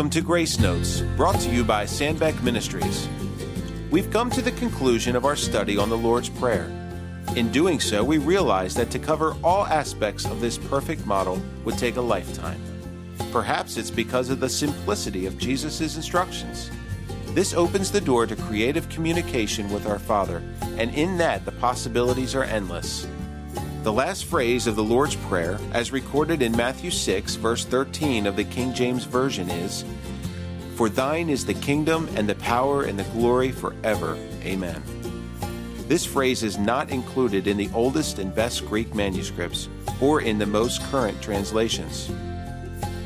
Welcome to Grace Notes, brought to you by Sandbeck Ministries. We've come to the conclusion of our study on the Lord's Prayer. In doing so, we realize that to cover all aspects of this perfect model would take a lifetime. Perhaps it's because of the simplicity of Jesus' instructions. This opens the door to creative communication with our Father, and in that the possibilities are endless. The last phrase of the Lord's Prayer, as recorded in Matthew 6, verse 13 of the King James Version, is For thine is the kingdom and the power and the glory forever. Amen. This phrase is not included in the oldest and best Greek manuscripts or in the most current translations.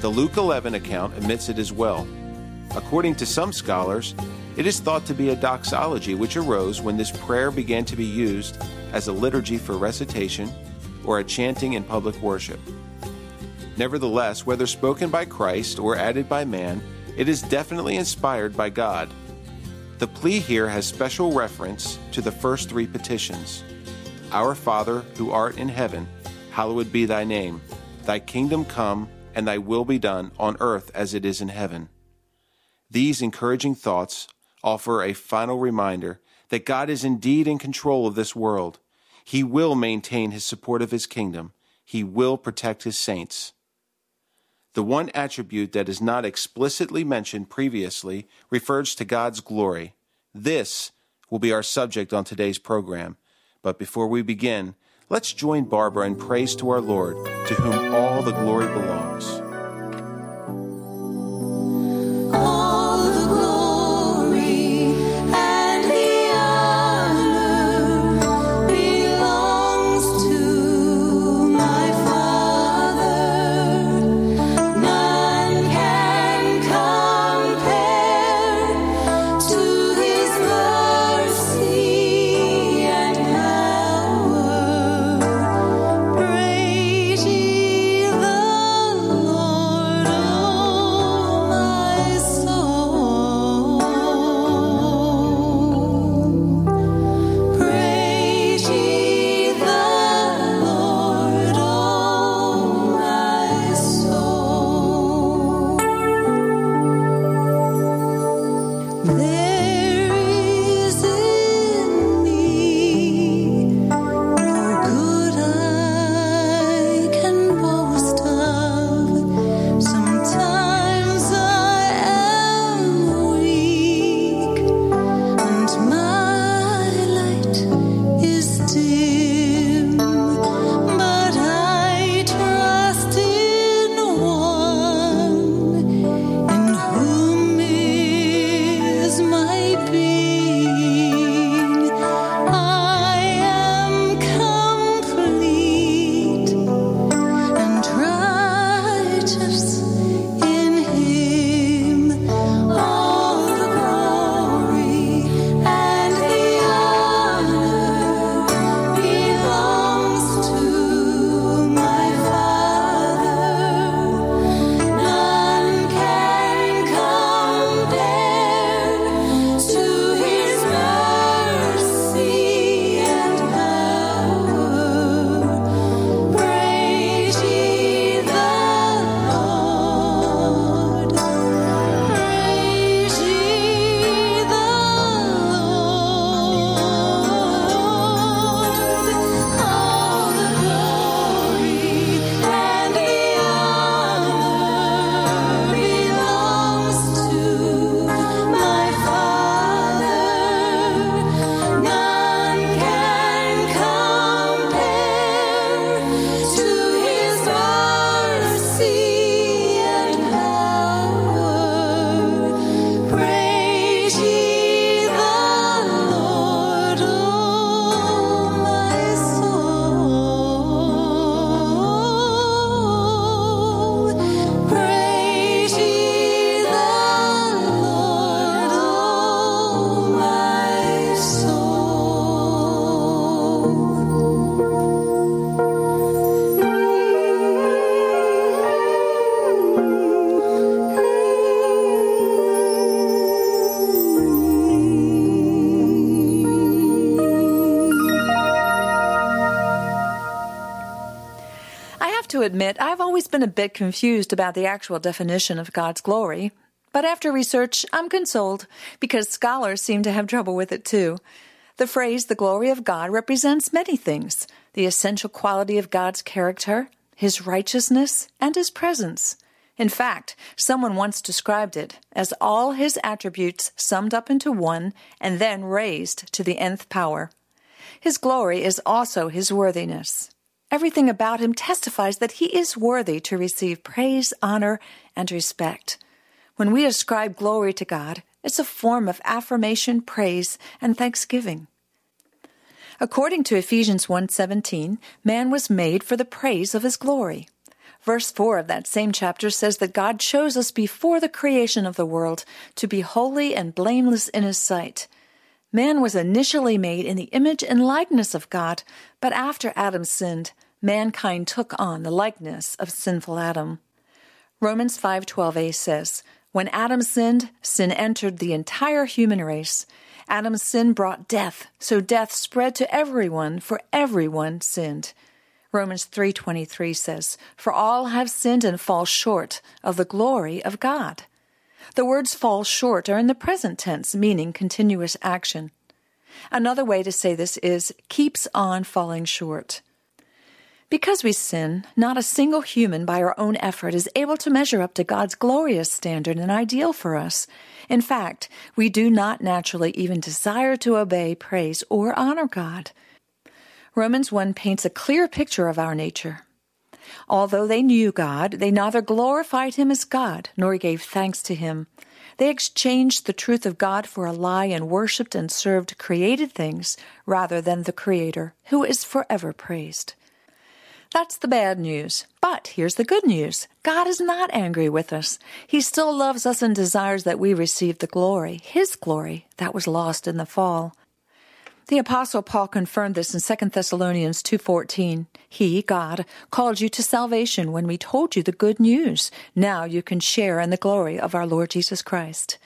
The Luke 11 account omits it as well. According to some scholars, it is thought to be a doxology which arose when this prayer began to be used as a liturgy for recitation or a chanting in public worship. Nevertheless, whether spoken by Christ or added by man, it is definitely inspired by God. The plea here has special reference to the first three petitions Our Father, who art in heaven, hallowed be thy name. Thy kingdom come, and thy will be done on earth as it is in heaven. These encouraging thoughts offer a final reminder that God is indeed in control of this world. He will maintain his support of his kingdom. He will protect his saints. The one attribute that is not explicitly mentioned previously refers to God's glory. This will be our subject on today's program. But before we begin, let's join Barbara in praise to our Lord, to whom all the glory belongs. Admit I've always been a bit confused about the actual definition of God's glory. But after research, I'm consoled because scholars seem to have trouble with it too. The phrase the glory of God represents many things the essential quality of God's character, his righteousness, and his presence. In fact, someone once described it as all his attributes summed up into one and then raised to the nth power. His glory is also his worthiness. Everything about him testifies that he is worthy to receive praise, honor, and respect. When we ascribe glory to God, it's a form of affirmation, praise, and thanksgiving. According to Ephesians 1:17, man was made for the praise of his glory. Verse 4 of that same chapter says that God chose us before the creation of the world to be holy and blameless in his sight. Man was initially made in the image and likeness of God, but after Adam sinned, mankind took on the likeness of sinful Adam. Romans 5:12a says, when Adam sinned, sin entered the entire human race. Adam's sin brought death, so death spread to everyone, for everyone sinned. Romans 3:23 says, "For all have sinned and fall short of the glory of God." The words fall short are in the present tense, meaning continuous action. Another way to say this is keeps on falling short. Because we sin, not a single human by our own effort is able to measure up to God's glorious standard and ideal for us. In fact, we do not naturally even desire to obey, praise, or honor God. Romans 1 paints a clear picture of our nature. Although they knew God, they neither glorified him as God nor gave thanks to him. They exchanged the truth of God for a lie and worshiped and served created things rather than the Creator, who is forever praised. That's the bad news. But here's the good news God is not angry with us. He still loves us and desires that we receive the glory, His glory, that was lost in the fall. The apostle Paul confirmed this in 2 Thessalonians 2:14. He, God, called you to salvation when we told you the good news. Now you can share in the glory of our Lord Jesus Christ.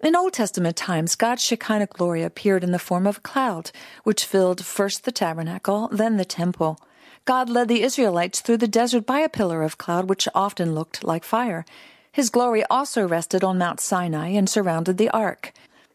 In Old Testament times, God's Shekinah glory appeared in the form of a cloud, which filled first the tabernacle, then the temple. God led the Israelites through the desert by a pillar of cloud which often looked like fire. His glory also rested on Mount Sinai and surrounded the ark.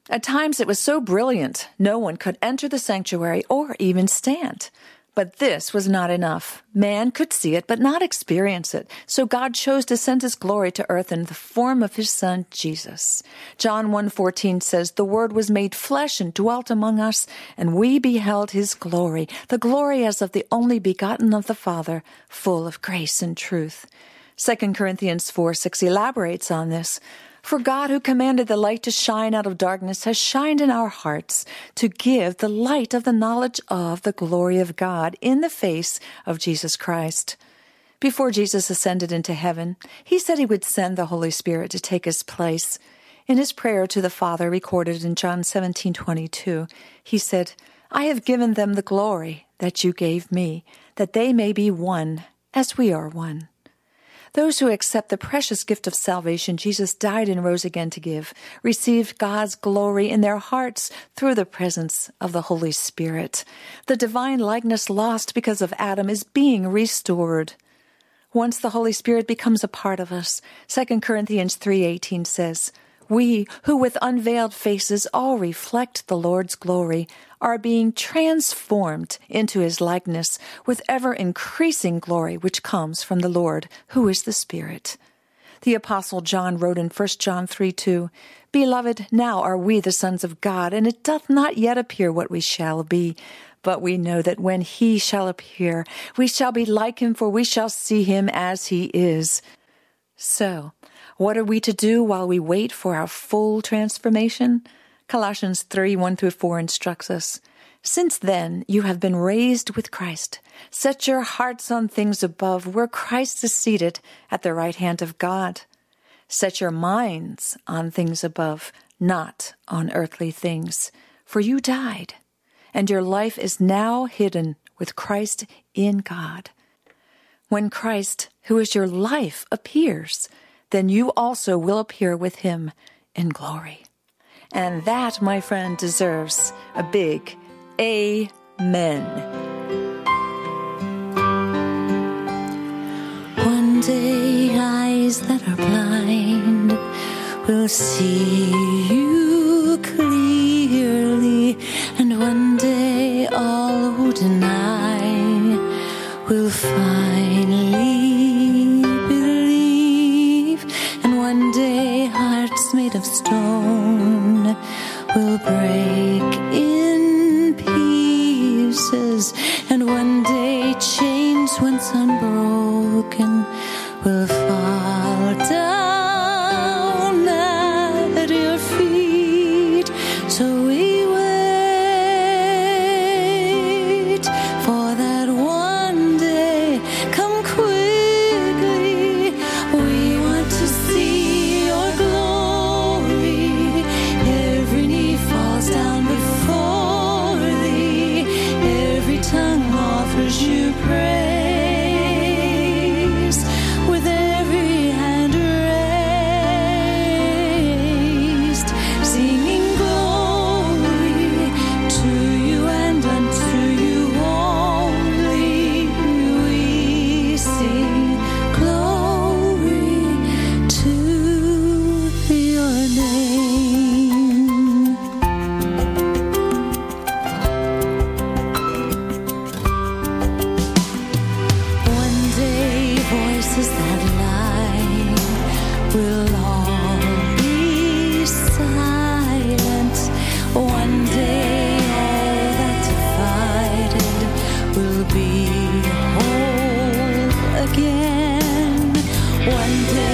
At times it was so brilliant no one could enter the sanctuary or even stand. But this was not enough. Man could see it, but not experience it. So God chose to send his glory to earth in the form of his son, Jesus. John 1.14 says, The Word was made flesh and dwelt among us, and we beheld his glory, the glory as of the only begotten of the Father, full of grace and truth. 2 Corinthians 4 6 elaborates on this. For God, who commanded the light to shine out of darkness, has shined in our hearts to give the light of the knowledge of the glory of God in the face of Jesus Christ. Before Jesus ascended into heaven, he said he would send the Holy Spirit to take his place. In his prayer to the Father recorded in John 17:22, he said, "I have given them the glory that you gave me, that they may be one as we are one." Those who accept the precious gift of salvation Jesus died and rose again to give receive God's glory in their hearts through the presence of the Holy Spirit. The divine likeness lost because of Adam is being restored. Once the Holy Spirit becomes a part of us, 2 Corinthians 3:18 says, we, who with unveiled faces all reflect the Lord's glory, are being transformed into his likeness with ever increasing glory which comes from the Lord, who is the Spirit. The apostle John wrote in 1 John 3 2, Beloved, now are we the sons of God, and it doth not yet appear what we shall be. But we know that when he shall appear, we shall be like him, for we shall see him as he is. So, what are we to do while we wait for our full transformation? Colossians 3 1 through 4 instructs us. Since then you have been raised with Christ. Set your hearts on things above, where Christ is seated at the right hand of God. Set your minds on things above, not on earthly things. For you died, and your life is now hidden with Christ in God. When Christ, who is your life, appears, then you also will appear with him in glory. And that, my friend, deserves a big amen. One day, eyes that are blind will see you. will break in pieces, and one day chains once unbroken will. again. One day.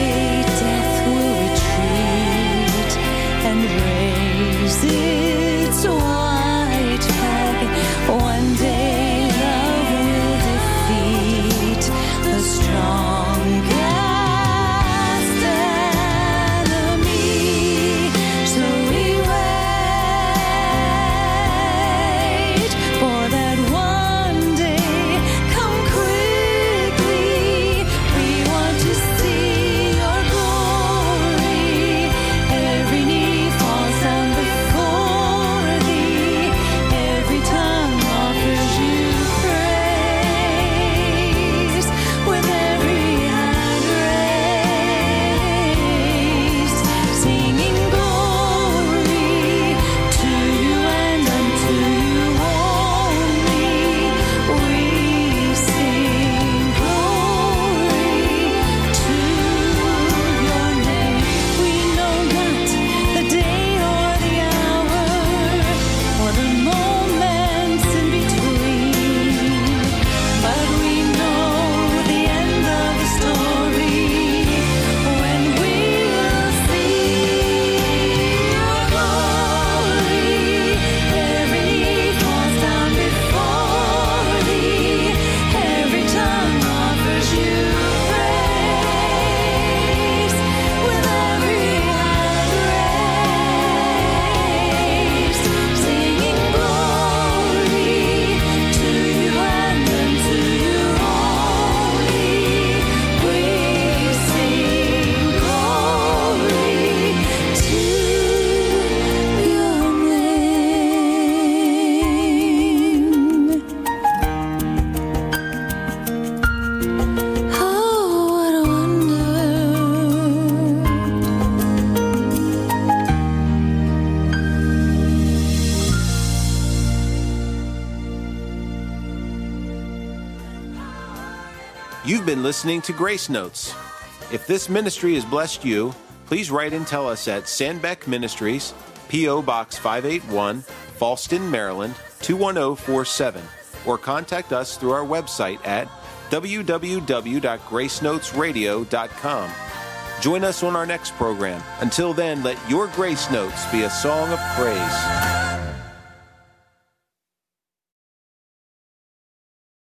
been listening to Grace Notes. If this ministry has blessed you, please write and tell us at Sandbeck Ministries, P.O. Box 581, Falston, Maryland 21047, or contact us through our website at www.gracenotesradio.com. Join us on our next program. Until then, let your grace notes be a song of praise.